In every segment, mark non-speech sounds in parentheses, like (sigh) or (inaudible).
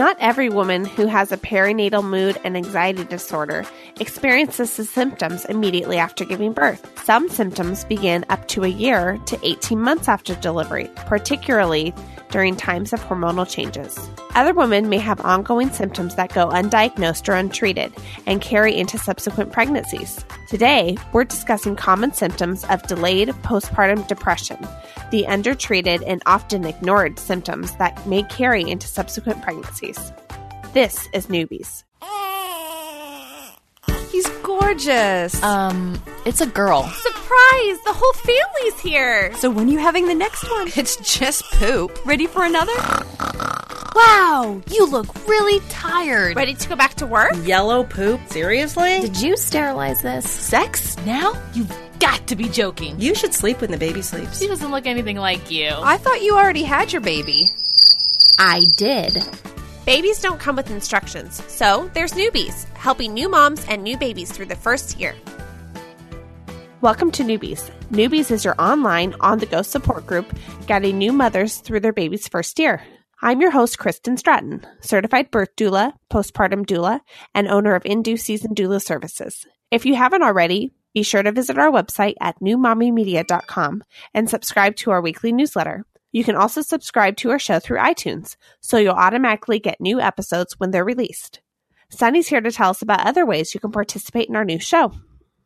Not every woman who has a perinatal mood and anxiety disorder experiences the symptoms immediately after giving birth. Some symptoms begin up to a year to 18 months after delivery, particularly during times of hormonal changes. Other women may have ongoing symptoms that go undiagnosed or untreated and carry into subsequent pregnancies. Today, we're discussing common symptoms of delayed postpartum depression, the undertreated and often ignored symptoms that may carry into subsequent pregnancies. This is Newbies. He's gorgeous. Um, it's a girl. Surprise! The whole family's here. so when are you having the next one? (laughs) It's just poop. Ready for another? Wow, you look really tired. Ready to go back to work? Yellow poop? Seriously? Did you sterilize this? Sex now? You've got to be joking. You should sleep when the baby sleeps. She doesn't look anything like you. I thought you already had your baby. I did. Babies don't come with instructions, so there's Newbies, helping new moms and new babies through the first year. Welcome to Newbies. Newbies is your online, on the go support group guiding new mothers through their baby's first year. I'm your host, Kristen Stratton, certified birth doula, postpartum doula, and owner of In Due Season Doula Services. If you haven't already, be sure to visit our website at newmommymedia.com and subscribe to our weekly newsletter. You can also subscribe to our show through iTunes, so you'll automatically get new episodes when they're released. Sunny's here to tell us about other ways you can participate in our new show.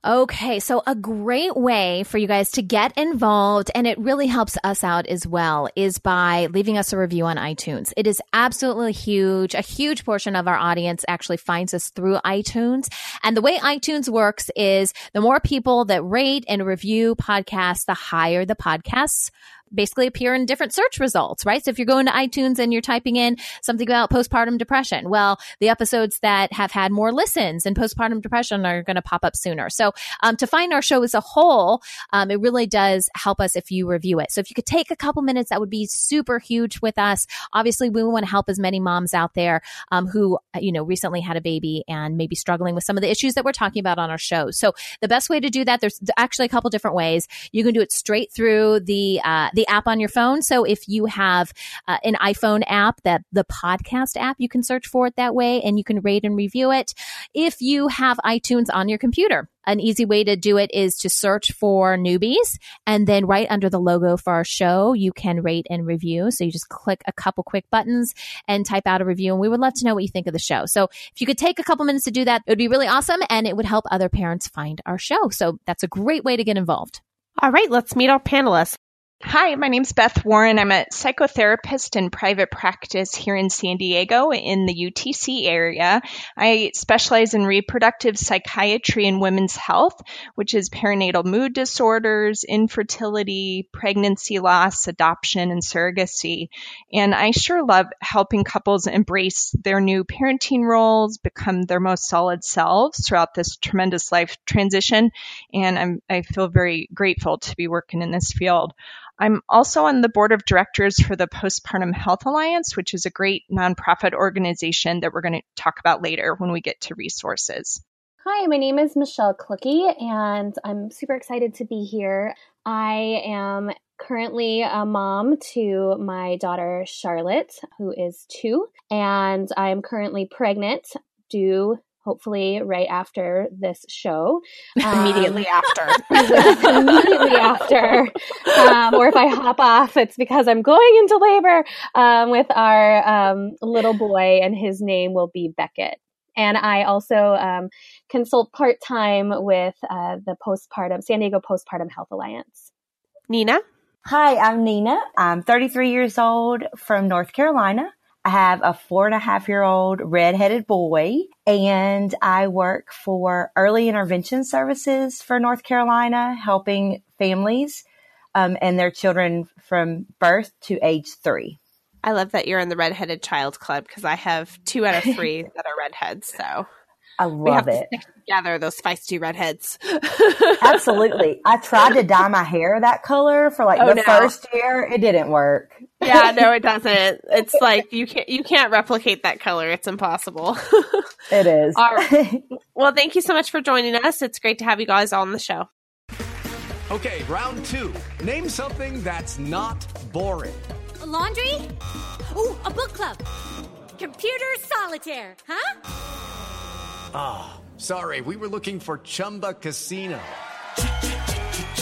Okay, so a great way for you guys to get involved, and it really helps us out as well, is by leaving us a review on iTunes. It is absolutely huge. A huge portion of our audience actually finds us through iTunes. And the way iTunes works is the more people that rate and review podcasts, the higher the podcasts basically appear in different search results, right? So if you're going to iTunes and you're typing in something about postpartum depression, well, the episodes that have had more listens and postpartum depression are going to pop up sooner. So um, to find our show as a whole, um, it really does help us if you review it. So if you could take a couple minutes, that would be super huge with us. Obviously, we want to help as many moms out there um, who, you know, recently had a baby and maybe struggling with some of the issues that we're talking about on our show. So the best way to do that, there's actually a couple different ways. You can do it straight through the uh, the app on your phone. So if you have uh, an iPhone app, that the podcast app, you can search for it that way, and you can rate and review it. If you have iTunes on your computer, an easy way to do it is to search for newbies and then right under the logo for our show, you can rate and review. So you just click a couple quick buttons and type out a review. And we would love to know what you think of the show. So if you could take a couple minutes to do that, it would be really awesome and it would help other parents find our show. So that's a great way to get involved. All right, let's meet our panelists. Hi, my name's Beth Warren. I'm a psychotherapist in private practice here in San Diego in the UTC area. I specialize in reproductive psychiatry and women's health, which is perinatal mood disorders, infertility, pregnancy loss, adoption, and surrogacy. And I sure love helping couples embrace their new parenting roles, become their most solid selves throughout this tremendous life transition. And I'm, I feel very grateful to be working in this field. I'm also on the board of directors for the Postpartum Health Alliance, which is a great nonprofit organization that we're going to talk about later when we get to resources. Hi, my name is Michelle Clucky, and I'm super excited to be here. I am currently a mom to my daughter Charlotte, who is two, and I'm currently pregnant, due hopefully right after this show. Um, Immediately after. (laughs) immediately after. Um, or if I hop off, it's because I'm going into labor um, with our um, little boy, and his name will be Beckett. And I also um, consult part time with uh, the postpartum San Diego Postpartum Health Alliance. Nina? Hi, I'm Nina. I'm 33 years old from North Carolina. I have a four and a half year old redheaded boy and I work for early intervention services for North Carolina, helping families um, and their children from birth to age three. I love that you're in the redheaded child club because I have two out of three (laughs) that are redheads. So I we have love to it. stick together, those feisty redheads. (laughs) Absolutely. I tried to dye my hair that color for like Oh, the no. first year. It didn't work. Yeah, no, it doesn't. It's like you can't you can't replicate that color. It's impossible. (laughs) It is. All right. (laughs) Well, thank you so much for joining us. It's great to have you guys on the show. Okay, round two. Name something that's not boring. laundry? Ooh, a book club. Computer solitaire, huh? Ah, sorry, we were looking for Chumba Casino.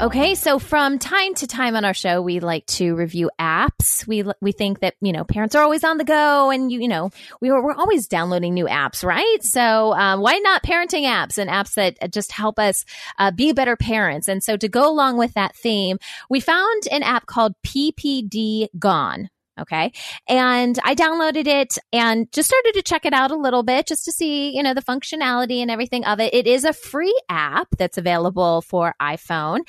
Okay, so from time to time on our show, we like to review apps. We we think that you know parents are always on the go, and you you know we were, we're always downloading new apps, right? So um, why not parenting apps and apps that just help us uh, be better parents? And so to go along with that theme, we found an app called PPD Gone. Okay. And I downloaded it and just started to check it out a little bit just to see, you know, the functionality and everything of it. It is a free app that's available for iPhone.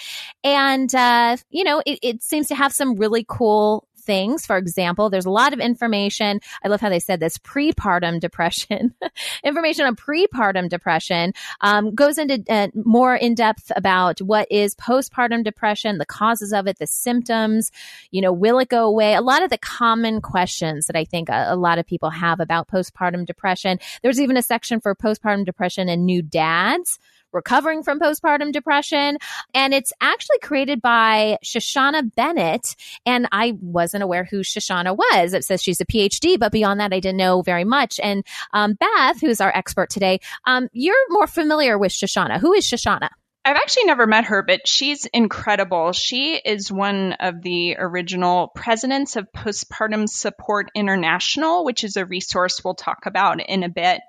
And, uh, you know, it, it seems to have some really cool things. For example, there's a lot of information. I love how they said this prepartum depression. (laughs) information on prepartum depression um, goes into uh, more in depth about what is postpartum depression, the causes of it, the symptoms, you know, will it go away? A lot of the common questions that I think a, a lot of people have about postpartum depression. There's even a section for postpartum depression and new dads recovering from postpartum depression. And it's actually created by Shoshana Bennett. And I wasn't aware who Shoshana was. It says she's a PhD, but beyond that, I didn't know very much. And um, Beth, who's our expert today, um, you're more familiar with Shoshana. Who is Shoshana? I've actually never met her, but she's incredible. She is one of the original presidents of Postpartum Support International, which is a resource we'll talk about in a bit.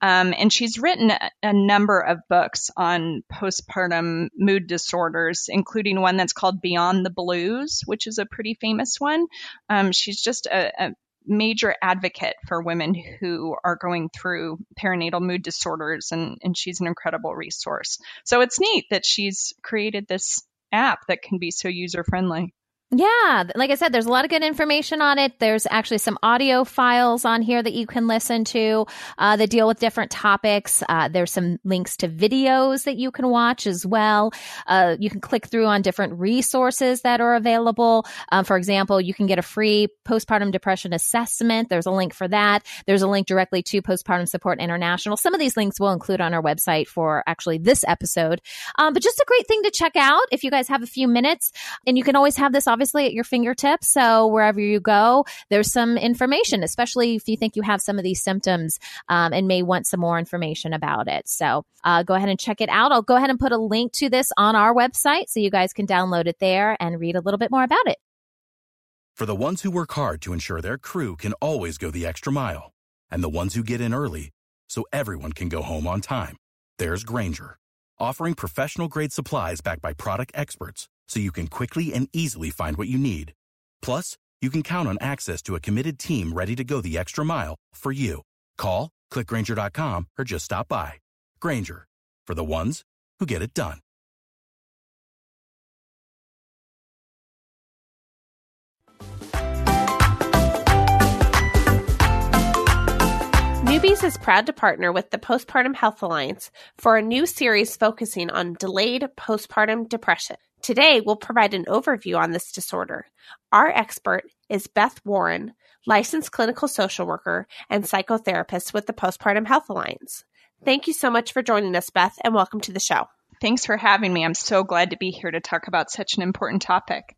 Um, and she's written a, a number of books on postpartum mood disorders, including one that's called Beyond the Blues, which is a pretty famous one. Um, she's just a, a major advocate for women who are going through perinatal mood disorders, and, and she's an incredible resource. So it's neat that she's created this app that can be so user friendly. Yeah, like I said, there's a lot of good information on it. There's actually some audio files on here that you can listen to uh, that deal with different topics. Uh, there's some links to videos that you can watch as well. Uh, you can click through on different resources that are available. Um, for example, you can get a free postpartum depression assessment. There's a link for that. There's a link directly to Postpartum Support International. Some of these links we'll include on our website for actually this episode. Um, but just a great thing to check out if you guys have a few minutes. And you can always have this obviously at your fingertips. So wherever you go, there's some information, especially if you think you have some of these symptoms um, and may want some more information about it. So uh, go ahead and check it out. I'll go ahead and put a link to this on our website so you guys can download it there and read a little bit more about it. For the ones who work hard to ensure their crew can always go the extra mile, and the ones who get in early so everyone can go home on time, there's Grainger, offering professional grade supplies backed by product experts so you can quickly and easily find what you need. Plus, you can count on access to a committed team ready to go the extra mile for you. Call, clickgrainger.com, or just stop by. Grainger, for the ones who get it done. Newbies is proud to partner with the Postpartum Health Alliance for a new series focusing on delayed postpartum depression. Today, we'll provide an overview on this disorder. Our expert is Beth Warren, licensed clinical social worker and psychotherapist with the Postpartum Health Alliance. Thank you so much for joining us, Beth, and welcome to the show. Thanks for having me. I'm so glad to be here to talk about such an important topic.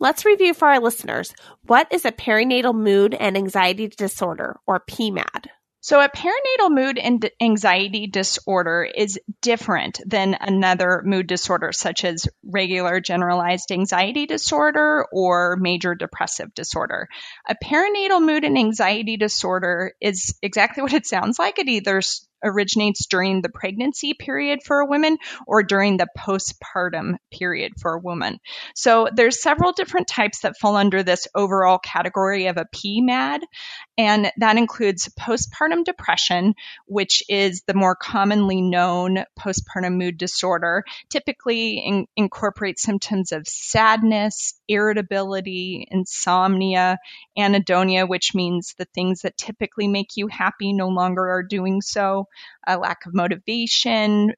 Let's review for our listeners what is a perinatal mood and anxiety disorder, or PMAD? So, a perinatal mood and anxiety disorder is different than another mood disorder, such as regular generalized anxiety disorder or major depressive disorder. A perinatal mood and anxiety disorder is exactly (laughs) what it sounds like. It either originates during the pregnancy period for a woman or during the postpartum period for a woman. So there's several different types that fall under this overall category of a PMAD, and that includes postpartum depression, which is the more commonly known postpartum mood disorder, typically in, incorporates symptoms of sadness, irritability, insomnia, anhedonia, which means the things that typically make you happy no longer are doing so, a lack of motivation,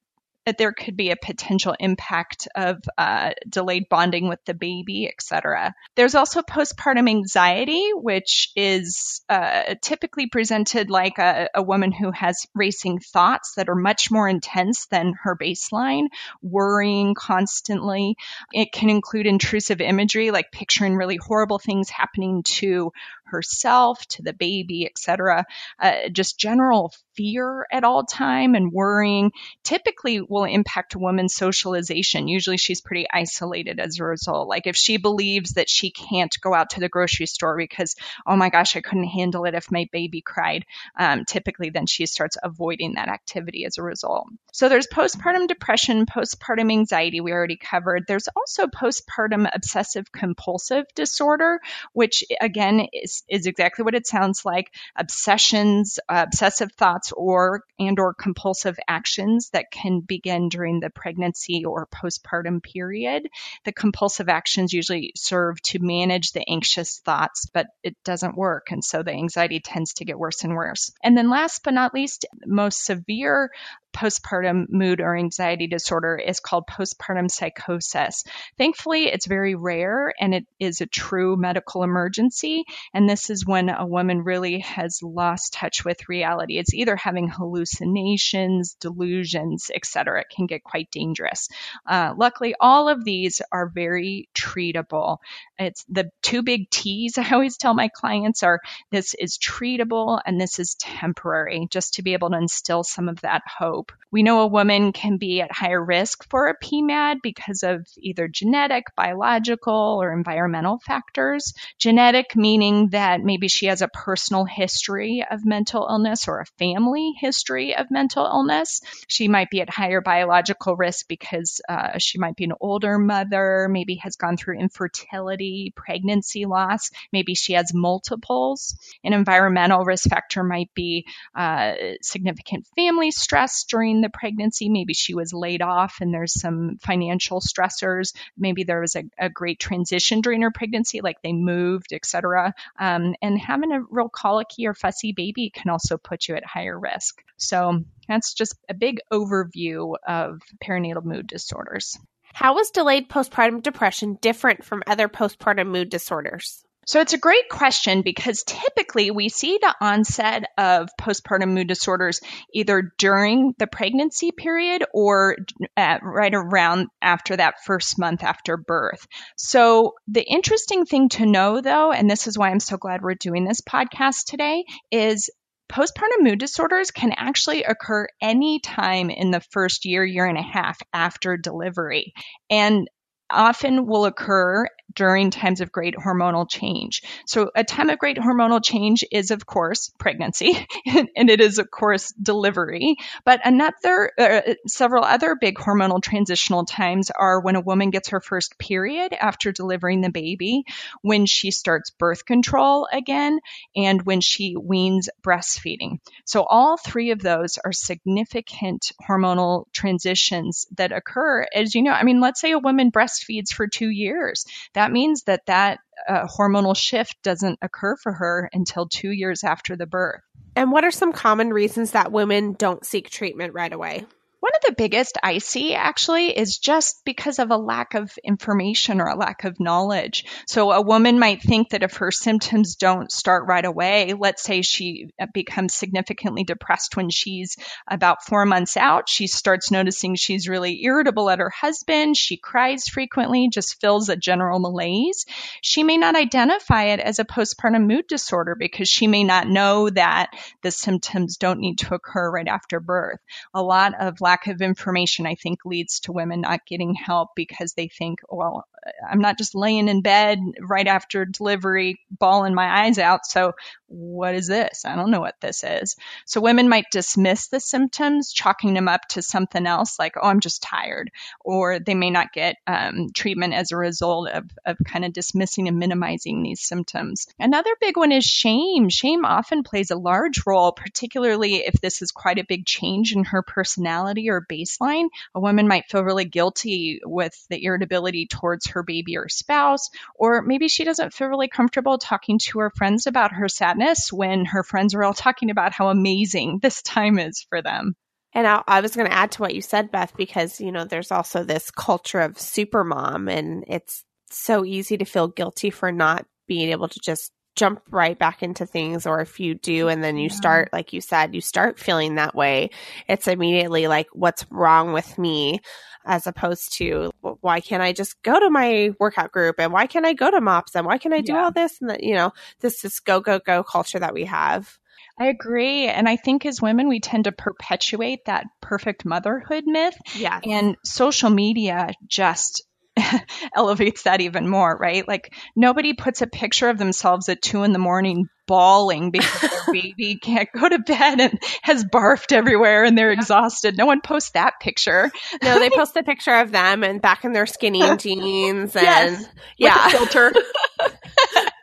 that there could be a potential impact of uh, delayed bonding with the baby, etc. There's also postpartum anxiety, which is uh, typically presented like a, a, woman who has racing thoughts that are much more intense than her baseline, worrying constantly. It can include intrusive imagery, like picturing really horrible things happening to herself, to the baby, etc. Uh, just general fear at all time and worrying typically will impact a woman's socialization. Usually she's pretty isolated as a result. Like if she believes that she can't go out to the grocery store because, oh my gosh, I couldn't handle it if my baby cried, um, typically then she starts avoiding that activity as a result. So there's postpartum depression, postpartum anxiety, we already covered. There's also postpartum obsessive compulsive disorder, which again is is exactly what it sounds like. Obsessions uh, obsessive thoughts or and or compulsive actions that can begin during the pregnancy or postpartum period. The compulsive actions usually serve to manage the anxious thoughts but it doesn't work and so the anxiety tends to get worse and worse. And then last but not least most severe postpartum mood or anxiety disorder is called postpartum psychosis. Thankfully, it's very rare and it is a true medical emergency. And this is when a woman really has lost touch with reality. It's either having hallucinations, delusions, etc. It can get quite dangerous. Uh, luckily, all of these are very treatable. It's the two big T's I always tell my clients are this is treatable and this is temporary, just to be able to instill some of that hope hope. We know a woman can be at higher risk for a PMAD because of either genetic, biological, or environmental factors. Genetic meaning that maybe she has a personal history of mental illness or a family history of mental illness. She might be at higher biological risk because uh, she might be an older mother, maybe has gone through infertility, pregnancy loss, maybe she has multiples. An environmental risk factor might be uh, significant family stress during the pregnancy. Maybe she was laid off and there's some financial stressors. Maybe there was a, a great transition during her pregnancy, like they moved, etc. Um, and having a real colicky or fussy baby can also put you at higher risk. So that's just a big overview of perinatal mood disorders. How is delayed postpartum depression different from other postpartum mood disorders? So it's a great question because typically we see the onset of postpartum mood disorders either during the pregnancy period or uh, right around after that first month after birth. So the interesting thing to know though, and this is why I'm so glad we're doing this podcast today, is postpartum mood disorders can actually occur anytime in the first year, year and a half after delivery. And often will occur during times of great hormonal change. So, a time of great hormonal change is, of course, pregnancy, (laughs) and it is, of course, delivery. But another, uh, several other big hormonal transitional times are when a woman gets her first period after delivering the baby, when she starts birth control again, and when she weans breastfeeding. So, all three of those are significant hormonal transitions that occur. As you know, I mean, let's say a woman breastfeeds for two years that means that that uh, hormonal shift doesn't occur for her until two years after the birth. And what are some common reasons that women don't seek treatment right away? One of the biggest I see actually is just because of a lack of information or a lack of knowledge. So a woman might think that if her symptoms don't start right away, let's say she becomes significantly depressed when she's about four months out, she starts noticing she's really irritable at her husband, she cries frequently, just feels a general malaise. She may not identify it as a postpartum mood disorder because she may not know that the symptoms don't need to occur right after birth. A lot of lack of information, I think, leads to women not getting help because they think, well, I'm not just laying in bed right after delivery, bawling my eyes out. So what is this? I don't know what this is. So women might dismiss the symptoms, chalking them up to something else like, oh, I'm just tired. Or they may not get um, treatment as a result of, of kind of dismissing and minimizing these symptoms. Another big one is shame. Shame often plays a large role, particularly if this is quite a big change in her personality or baseline. A woman might feel really guilty with the irritability towards her baby or spouse, or maybe she doesn't feel really comfortable talking to her friends about her sadness when her friends are all talking about how amazing this time is for them. And I, I was going to add to what you said, Beth, because, you know, there's also this culture of super mom, and it's so easy to feel guilty for not being able to just jump right back into things or if you do and then you yeah. start like you said you start feeling that way it's immediately like what's wrong with me as opposed to why can't I just go to my workout group and why can't I go to MOPS and why can't I do yeah. all this and that you know this is go go go culture that we have. I agree. And I think as women, we tend to perpetuate that perfect motherhood myth. Yeah. And social media just (laughs) elevates that even more, right? Like nobody puts a picture of themselves at two in the morning bawling because their (laughs) baby can't go to bed and has barfed everywhere and they're yeah. exhausted. No one posts that picture. No, they (laughs) post a picture of them and back in their skinny jeans and yes, yeah, filter.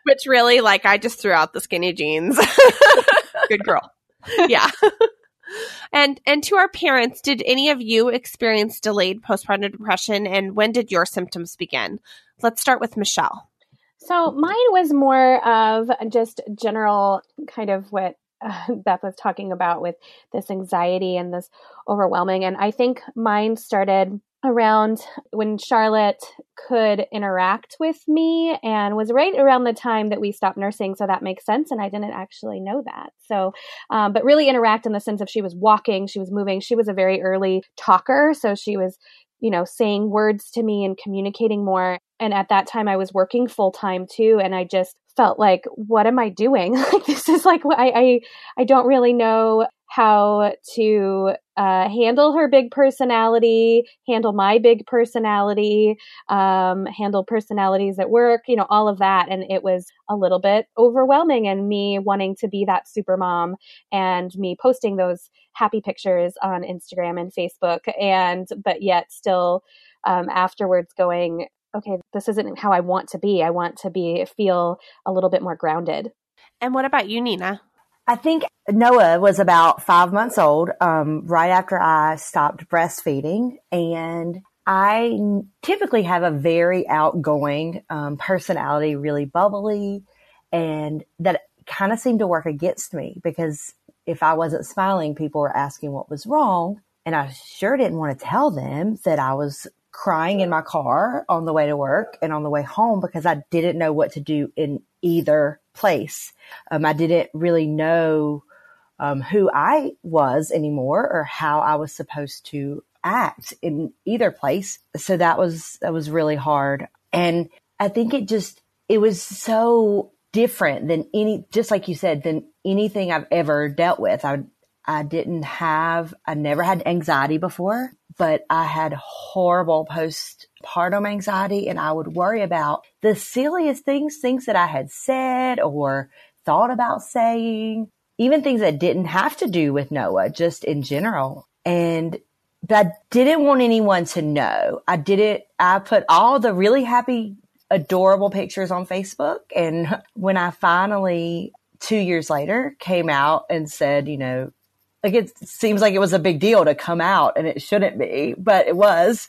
Which really, like, I just threw out the skinny jeans. Good girl. yeah. And and to our parents, did any of you experience delayed postpartum depression and when did your symptoms begin? Let's start with Michelle. So mine was more of just general kind of what uh, (laughs) Beth was talking about with this anxiety and this overwhelming and I think mine started around when Charlotte could interact with me and was right around the time that we stopped nursing. So that makes sense. And I didn't actually know that. So, um, but really interact in the sense of she was walking, she was moving. She was a very early talker. So she was, you know, saying words to me and communicating more. And at that time, I was working full time too. And I just felt like, what am I doing? (laughs) like, this is like, I, I, I don't really know how to uh, handle her big personality, handle my big personality, um, handle personalities at work, you know, all of that. And it was a little bit overwhelming and me wanting to be that super mom and me posting those happy pictures on Instagram and Facebook and, but yet still um, afterwards going, okay, this isn't how I want to be. I want to be, feel a little bit more grounded. And what about you, Nina? I think Noah was about five months old um, right after I stopped breastfeeding. And I typically have a very outgoing um, personality, really bubbly, and that kind of seemed to work against me because if I wasn't smiling, people were asking what was wrong. And I sure didn't want to tell them that I was crying in my car on the way to work and on the way home because I didn't know what to do in either place. Um, I didn't really know um, who I was anymore or how I was supposed to act in either place. So that was that was really hard, and I think it just it was so different than any, just like you said, than anything I've ever dealt with. I I didn't have, I never had anxiety before, but I had horrible postpartum anxiety and I would worry about the silliest things, things that I had said or thought about saying, even things that didn't have to do with Noah, just in general. And but I didn't want anyone to know. I did it. I put all the really happy, adorable pictures on Facebook. And (laughs) when I finally, two years later, came out and said, you know, like it seems like it was a big deal to come out and it shouldn't be, but it was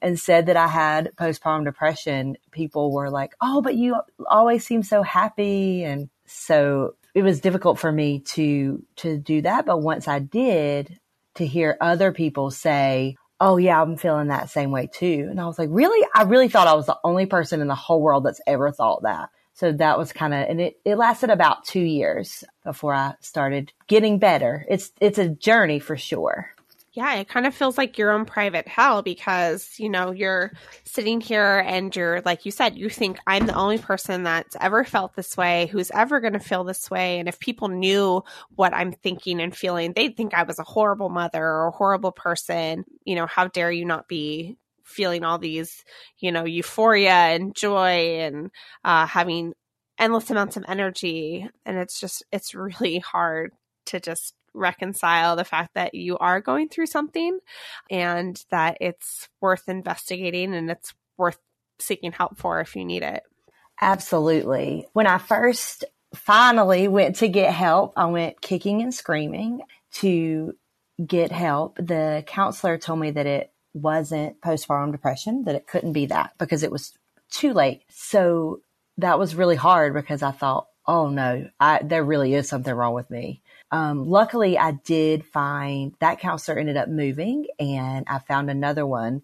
and said that I had postpartum depression. People were like, Oh, but you always seem so happy. And so it was difficult for me to, to do that. But once I did to hear other people say, Oh yeah, I'm feeling that same way too. And I was like, really? I really thought I was the only person in the whole world that's ever thought that. So that was kind of, and it, it lasted about two years before I started getting better. It's, it's a journey for sure. Yeah, it kind of feels like your own private hell because, you know, you're sitting here and you're, like you said, you think I'm the only person that's ever felt this way, who's ever going to feel this way. And if people knew what I'm thinking and feeling, they'd think I was a horrible mother or a horrible person. You know, how dare you not be feeling all these, you know, euphoria and joy and uh, having endless amounts of energy. And it's just, it's really hard to just reconcile the fact that you are going through something and that it's worth investigating and it's worth seeking help for if you need it. Absolutely. When I first finally went to get help, I went kicking and screaming to get help. The counselor told me that it wasn't postpartum depression, that it couldn't be that because it was too late. So that was really hard because I thought, oh no, I, there really is something wrong with me. Um, luckily, I did find that counselor ended up moving, and I found another one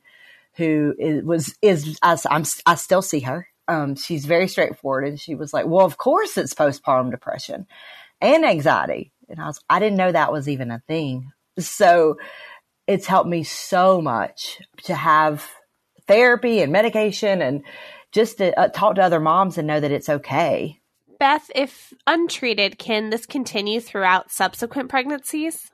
who is, was is I, I'm, I still see her. Um, she's very straightforward, and she was like, "Well, of course it's postpartum depression and anxiety," and I was I didn't know that was even a thing. So it's helped me so much to have therapy and medication and just to uh, talk to other moms and know that it's okay. Beth, if untreated, can this continue throughout subsequent pregnancies?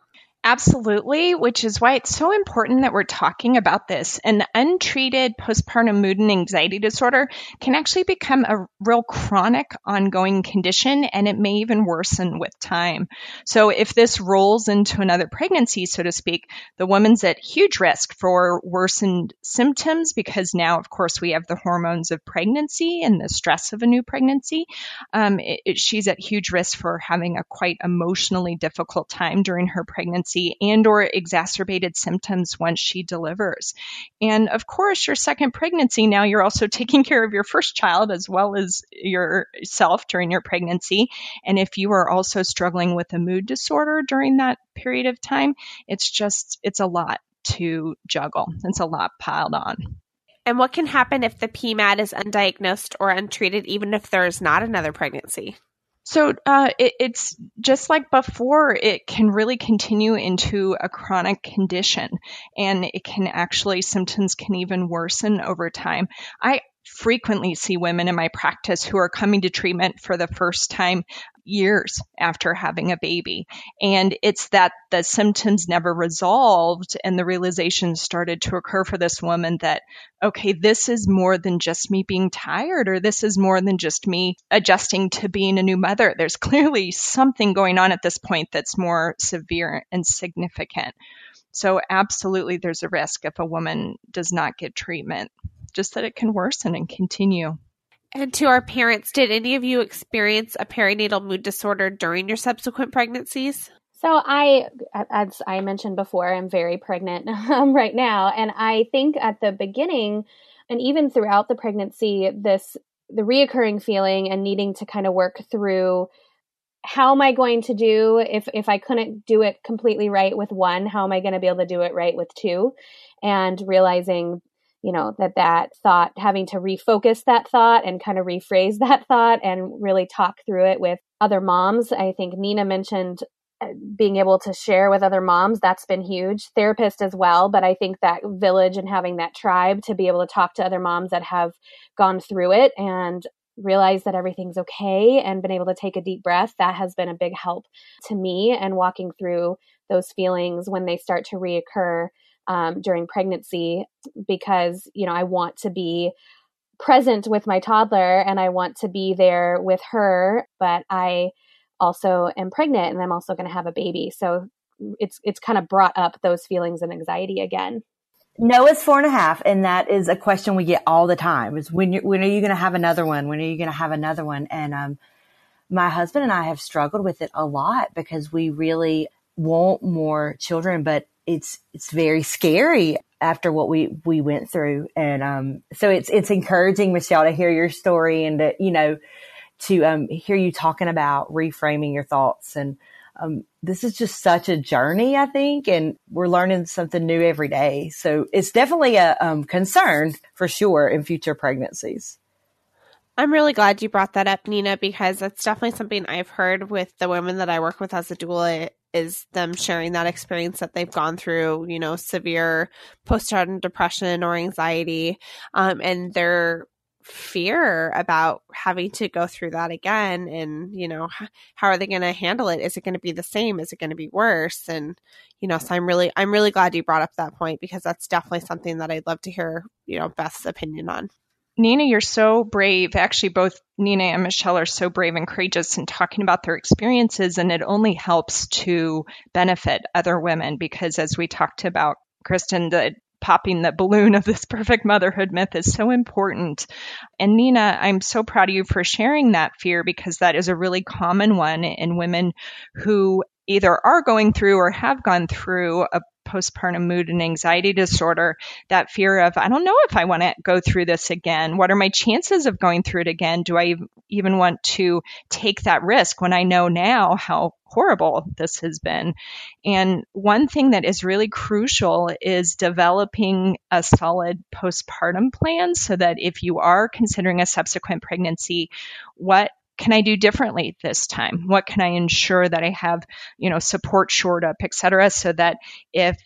Absolutely, which is why it's so important that we're talking about this. An untreated postpartum mood and anxiety disorder can actually become a real chronic, ongoing condition, and it may even worsen with time. So, if this rolls into another pregnancy, so to speak, the woman's at huge risk for worsened symptoms because now, of course, we have the hormones of pregnancy and the stress of a new pregnancy. Um, it, it, she's at huge risk for having a quite emotionally difficult time during her pregnancy pregnancy and or exacerbated symptoms once she delivers. And of course, your second pregnancy, now you're also (laughs) taking care of your first child as well as yourself during your pregnancy. And if you are also struggling with a mood disorder during that period of time, it's just, it's a lot to juggle. It's a lot piled on. And what can happen if the PMAD is undiagnosed or untreated, even if there is not another pregnancy? So uh, it, it's just like before, it can really continue into a chronic condition, and it can actually, symptoms can even worsen over time. I frequently see women in my practice who are coming to treatment for the first time years after having a baby. And it's that the symptoms never resolved and the realization started to occur for this woman that, okay, this is more than just me being tired or this is more than just me adjusting to being a new mother. There's clearly something going on at this point that's more severe and significant. So, absolutely, there's a risk if a woman does not get treatment, just that it can worsen and continue. And to our parents, did any of you experience a perinatal mood disorder during your subsequent pregnancies? So I, as I mentioned before, I'm very pregnant (laughs) um, right now, and I think at the beginning, and even throughout the pregnancy, this the reoccurring feeling and needing to kind of work through how am I going to do if if I couldn't do it completely right with one, how am I going to be able to do it right with two, and realizing you know that that thought having to refocus that thought and kind of rephrase (laughs) that thought and really talk through it with other moms. I think nina mentioned uh, being able to share with other moms that's been huge. Therapist as well but i think that village and having that tribe to be able to talk to other moms that have gone through it and realize that everything's okay and been able to take a deep breath that has been a big help to me and walking through those feelings when they start to reoccur um, during pregnancy because you know I want to be present with my toddler and I want to be there with her, but I also am pregnant and I'm also going to have a baby. So it's it's kind of brought up those feelings and anxiety again. Noah's four and a half, and that is a question we get all the time: is when when are you going to have another one? When are you going to have another one? And um, my husband and I have struggled with it a lot because we really want more children, but it's it's very scary after what we we went through. And um so it's it's encouraging michelle to hear your story and to you know to um hear you talking about reframing your thoughts. And um this is just such a journey i think and we're learning something new every day. So it's definitely a um, concern for sure in future pregnancies. I'm really glad you brought that up, Nina, because that's definitely something I've heard with the women that I work with as a doula is them sharing that experience that they've gone through, you know, severe postpartum depression or anxiety, um, and their fear about having to go through that again. And, you know, how are they going to handle it? Is it going to be the same? Is it going to be worse? And, you know, so I'm really, I'm really glad you brought up that point because that's definitely something that I'd love to hear, you know, Beth's opinion on. Nina, you're so brave. Actually, both Nina and Michelle are so brave and courageous in talking about their experiences, and it only helps to benefit other women because, as we talked about, Kristen, the popping the balloon of this (laughs) perfect motherhood myth is so important. And Nina, I'm so proud of you for sharing that fear because that is a really common one in women who either are going through or have gone through a postpartum mood and anxiety disorder, that fear of, I don't know if I want to go through this again. What are my chances of going through it again? Do I even want to take that risk when I know now how horrible this has been? And one thing that is really crucial is developing a solid postpartum plan so that if you are considering a subsequent pregnancy, what can I do differently this time? What can I ensure that I have, you know, support shored up, et cetera, so that if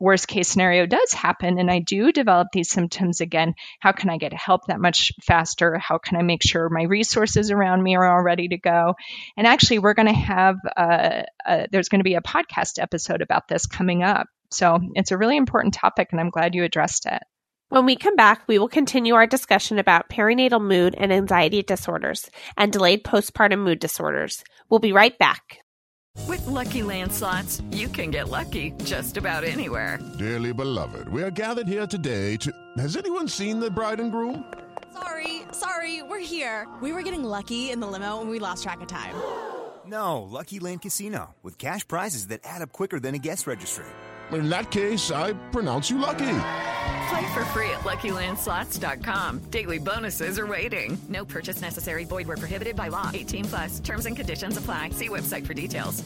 worst case scenario does happen and I do develop these symptoms again, how can I get help that much faster? How can I make sure my resources around me are all ready to go? And actually, we're going to have, a, a, there's going to be a podcast episode about this coming up. So it's a really important topic, and I'm glad you addressed it. When we come back, we will continue our discussion about perinatal mood and anxiety disorders and delayed postpartum mood disorders. We'll be right back. With lucky landslots, you can get lucky just about anywhere. Dearly beloved, we are gathered here today to. Has anyone seen the bride and groom? Sorry, sorry, we're here. We were getting lucky in the limo and we lost track of time. No, Lucky Land Casino, with cash prizes that add up quicker than a guest registry in that case, I pronounce you lucky. Play for free at LuckyLandSlots.com. Daily bonuses are waiting. No purchase necessary. Void were prohibited by law. 18 plus. Terms and conditions apply. See website for details.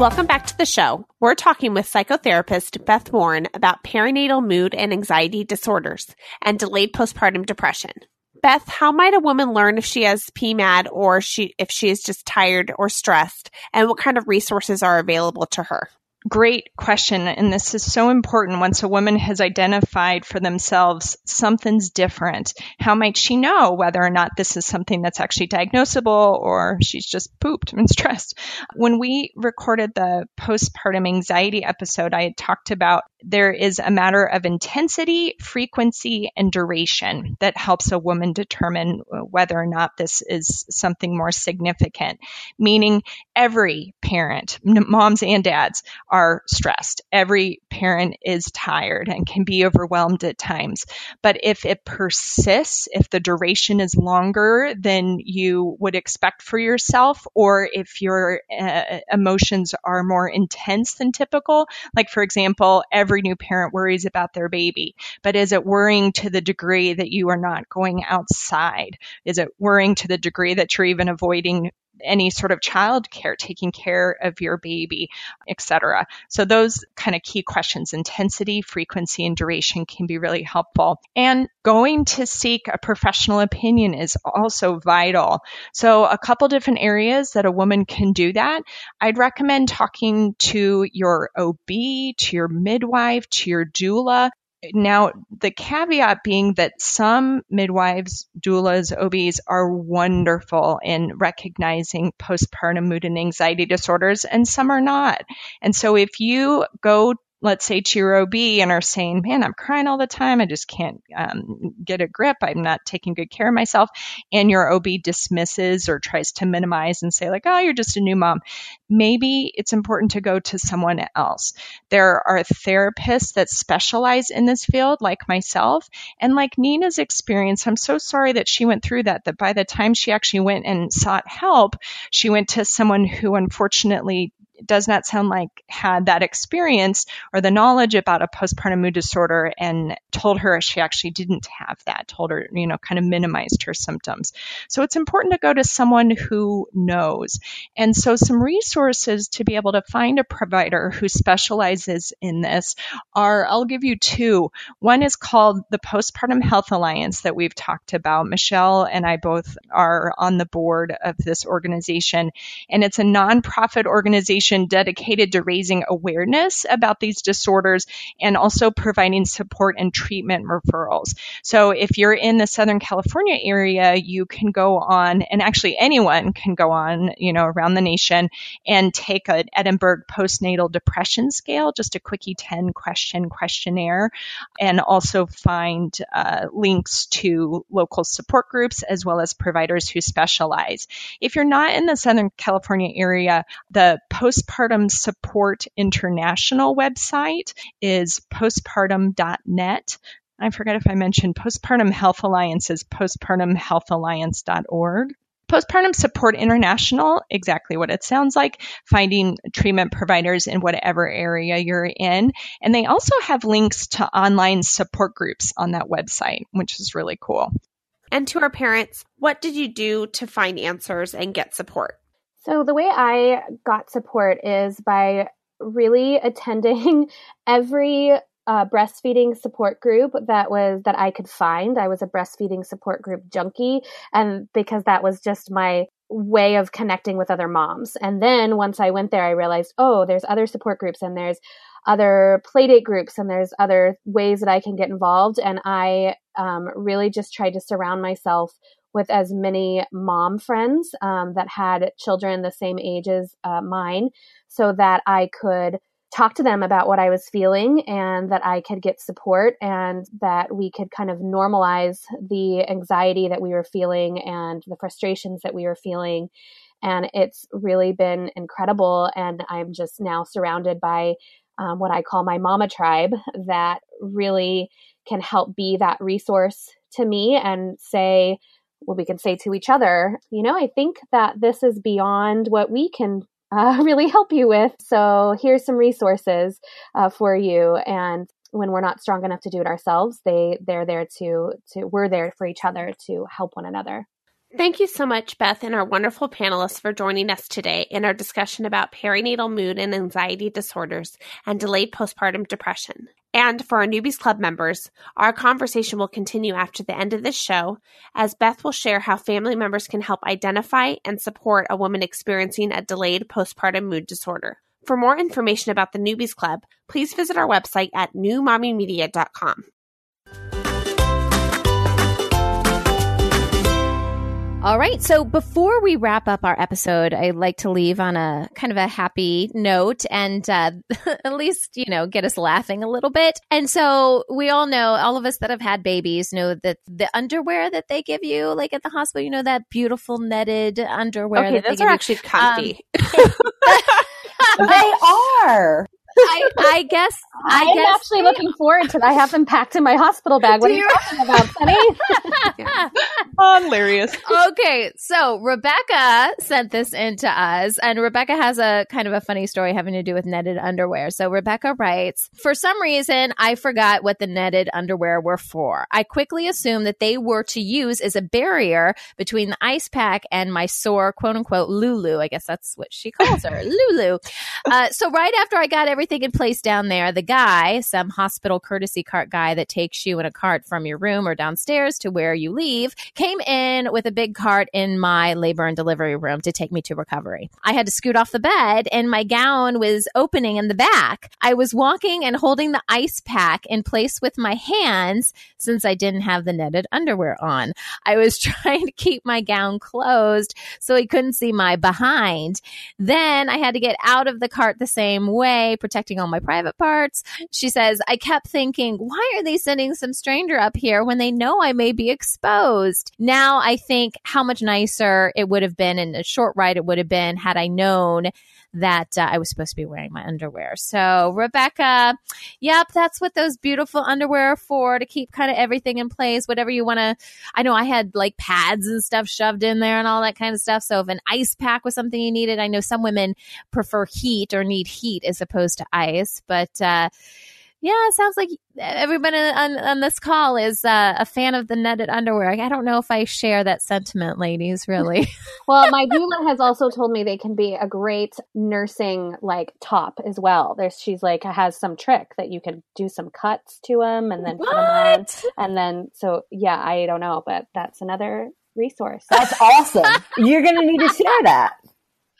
Welcome back to the show. We're talking with psychotherapist Beth Warren about perinatal mood and anxiety disorders and delayed postpartum depression. Beth, how might a woman learn if she has PMAD or she if she is just tired or stressed, and what kind of resources are available to her? Great question. And this is so important once a woman has identified for themselves something's different. How might she know whether or not this is something that's actually diagnosable or she's just pooped and (laughs) stressed? When we recorded the postpartum anxiety episode, I had talked about there is a matter of intensity, frequency, and duration that helps a woman determine whether or not this is something more significant. Meaning, every parent, moms and dads, are stressed. Every parent is tired and can be overwhelmed at times. But if it persists, if the duration is longer than you would expect for yourself, or if your uh, emotions are more intense than typical, like for example, every new parent worries about their baby, but is it worrying to the degree that you are not going outside? Is it worrying to the degree that you're even avoiding any sort of child care, taking care of your baby, etc. So those kind of key questions, intensity, frequency, and duration can be really helpful. And going to seek a professional opinion is also vital. So a couple different areas that a woman can do that. I'd recommend talking to your OB, to your midwife, to your doula, now, the caveat being that some midwives, doulas, OBs are wonderful in recognizing postpartum mood and anxiety disorders, and some are not. And so if you go let's say your OB and are saying, man, I'm crying all the time. I just can't um, get a grip. I'm not taking good care of myself. And your OB dismisses or tries to minimize and say, like, oh, you're just a new mom. Maybe it's important to go to someone else. There are therapists that specialize in this field, like myself. And like Nina's experience, I'm so sorry that she went through that, that by the time she actually went and sought help, she went to someone who unfortunately does not sound like had that experience or the knowledge about a postpartum mood disorder and told her she actually didn't have that, told her, you know, kind of minimized her symptoms. So it's important to go to someone who knows. And so some resources to be able to find a provider who specializes in this are, I'll give you two. One is called the Postpartum Health Alliance that we've talked about. Michelle and I both are on the board of this organization, and it's a nonprofit organization organization dedicated to raising awareness about these disorders and also providing support and treatment referrals. So if you're in the Southern California area, you can go on, and actually anyone can go on, you know, around the nation and take an Edinburgh postnatal depression scale, just a quickie 10 question questionnaire, and also find uh, links to local support groups as well as providers who specialize. If you're not in the Southern California area, the Postpartum Support International website is postpartum.net. I forget if I mentioned Postpartum Health Alliance is postpartumhealthalliance.org. Postpartum Support International, exactly what it sounds like, finding treatment providers in whatever area you're in. And they also have links to online support groups on that website, which is really cool. And to our parents, what did you do to find answers and get support? So, the way I got support is by really attending (laughs) every uh, breastfeeding support group that was that I could find. I was a breastfeeding support group junkie, and because that was just my way of connecting with other moms. And then once I went there, I realized, oh, there's other support groups and there's other playdate groups and there's other ways that I can get involved. And I um, really just tried to surround myself with as many mom friends um, that had children the same age as uh, mine so that I could talk to them about what I was feeling and that I could get support and that we could kind of normalize the anxiety that we were feeling and the frustrations that we were feeling. And it's really been incredible. And I'm just now surrounded by um, what I call my mama tribe that really can help be that resource to me and say, well, we can say to each other, you know, I think that this is beyond what we can (laughs) uh, really help you with. So here's some resources uh, for you. And when we're not strong enough to do it ourselves, they they're there to to we're there for each other to help one another. Thank you so much, Beth, and our wonderful panelists for joining us today in our discussion about perinatal mood and anxiety disorders and delayed postpartum depression. And for our Newbies Club members, our conversation will continue after the end of this show as Beth will share how family members can help identify and support a woman experiencing a delayed postpartum mood disorder. For more information about the Newbies Club, please visit our website at newmommymedia.com. All right. So before we wrap up our episode, I'd like to leave on a kind of a happy note and uh, (laughs) at least, you know, get us laughing a little bit. And so we all know, all of us that have had babies know that the underwear that they give you, like at the hospital, you know, that beautiful netted underwear. Okay, those are actually comfy. Um, (laughs) they are. I, I guess I I'm guess actually looking forward to that. I have them packed in my hospital bag. What are you you- talking about, Sunny? (laughs) Hilarious. okay, so Rebecca sent this in to us, and Rebecca has a kind of a funny story having to do with netted underwear. So Rebecca writes, For some reason, I forgot what the netted underwear were for. I quickly assumed that they were to use as a barrier between the ice pack and my sore, quote unquote, Lulu. I guess that's what she calls her, (laughs) Lulu. Uh, so right after I got everything in place down there, the guy, some hospital courtesy cart guy that takes you in a cart from your room or downstairs to where you leave, came in with a big cart in my labor and delivery room to take me to recovery. I had to scoot off the bed and my gown was opening in the back. I was walking and holding the ice pack in place with my hands since I didn't have the netted underwear on. I was (laughs) trying to keep my gown closed so he couldn't see my behind. Then I had to get out of the cart the same way, protecting all my private parts. She says, I kept thinking, why are they sending some stranger up here when they know I may be exposed? Now I think how much nicer it would have been in a short ride it would have been had I known that uh, I was supposed to be wearing my underwear. So, Rebecca, yep, that's what those beautiful underwear are for to keep kind of everything in place, whatever you want to. I know I had like pads and stuff shoved in there and all that kind of stuff. So, if an ice pack was something you needed, I know some women prefer heat or need heat as opposed to ice, but, uh, yeah, it sounds like everybody on, on this call is uh, a fan of the netted underwear. I don't know if I share that sentiment, ladies, really. (laughs) well, my doula has also told me they can be a great nursing like top as well. There's she's like has some trick that you can do some cuts to them and then put them on, and then so yeah, I don't know, but that's another resource. That's awesome. You're going to need to share that.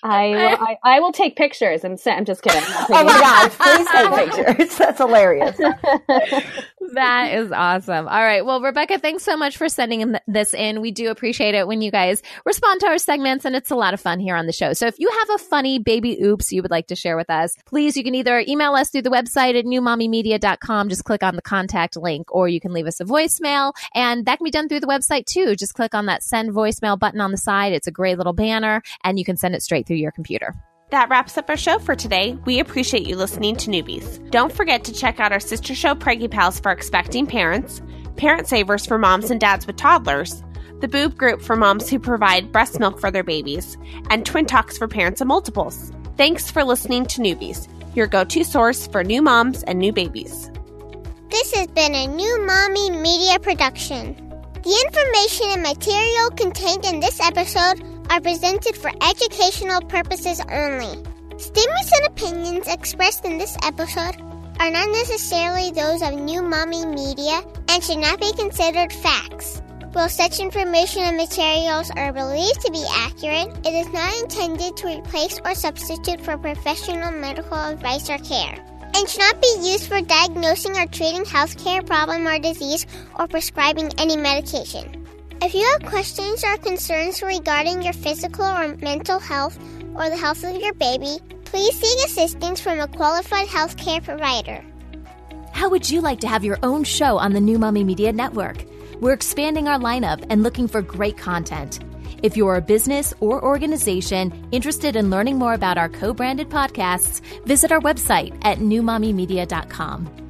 (laughs) I, I I will take pictures and send. I'm just kidding. I'm oh my gosh! Please take (laughs) pictures. That's hilarious. (laughs) that is awesome. All right. Well, Rebecca, thanks so much for sending this in. We do appreciate it when you guys respond to our segments, and it's a lot of fun here on the show. So if you have a funny baby oops you would like to share with us, please, you can either email us through the website at newmommymedia.com. Just click on the contact link, or you can leave us a voicemail, and that can be done through the website too. Just click on that send voicemail button on the side. It's a great little banner, and you can send it straight through your computer. That wraps up our show for today. We appreciate you listening to Newbies. Don't forget to check out our sister show, Preggy Pals, for expecting parents, Parent Savers for moms and dads with toddlers, the Boob Group for moms who provide breast milk for their babies, and Twin Talks for parents of multiples. Thanks for listening to Newbies, your go to source for new moms and new babies. This has been a New Mommy Media production. The information and material contained in this episode are presented for educational purposes only. Statements and opinions expressed in this episode are not necessarily those of New Mommy Media and should not be considered facts. While such information and materials are believed to be accurate, it is not intended to replace or substitute for professional medical advice or care, and should not be used for diagnosing or treating healthcare problem or disease or prescribing any medication. If you have questions or concerns regarding your physical or mental health or the health of your baby, please seek assistance from a qualified healthcare provider. How would you like to have your own show on the New Mommy Media Network? We're expanding our lineup and looking for great content. If you're a business or organization interested in learning more about our co branded podcasts, visit our website at newmommymedia.com.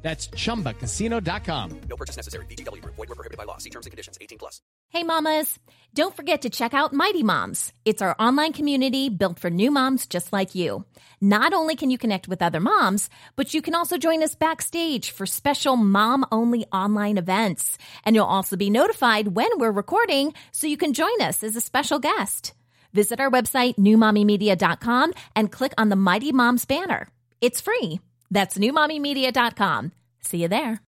That's ChumbaCasino.com. No purchase necessary. VGW. Void were prohibited by law. See terms and conditions. 18 plus. Hey, mamas. Don't forget to check out Mighty Moms. It's our online community built for new moms just like you. Not only can you connect with other moms, but you can also join us backstage for special mom-only online events. And you'll also be notified when we're recording so you can join us as a special guest. Visit our website, newmommymedia.com, and click on the Mighty Moms banner. It's free. That's newmommymedia.com. See you there.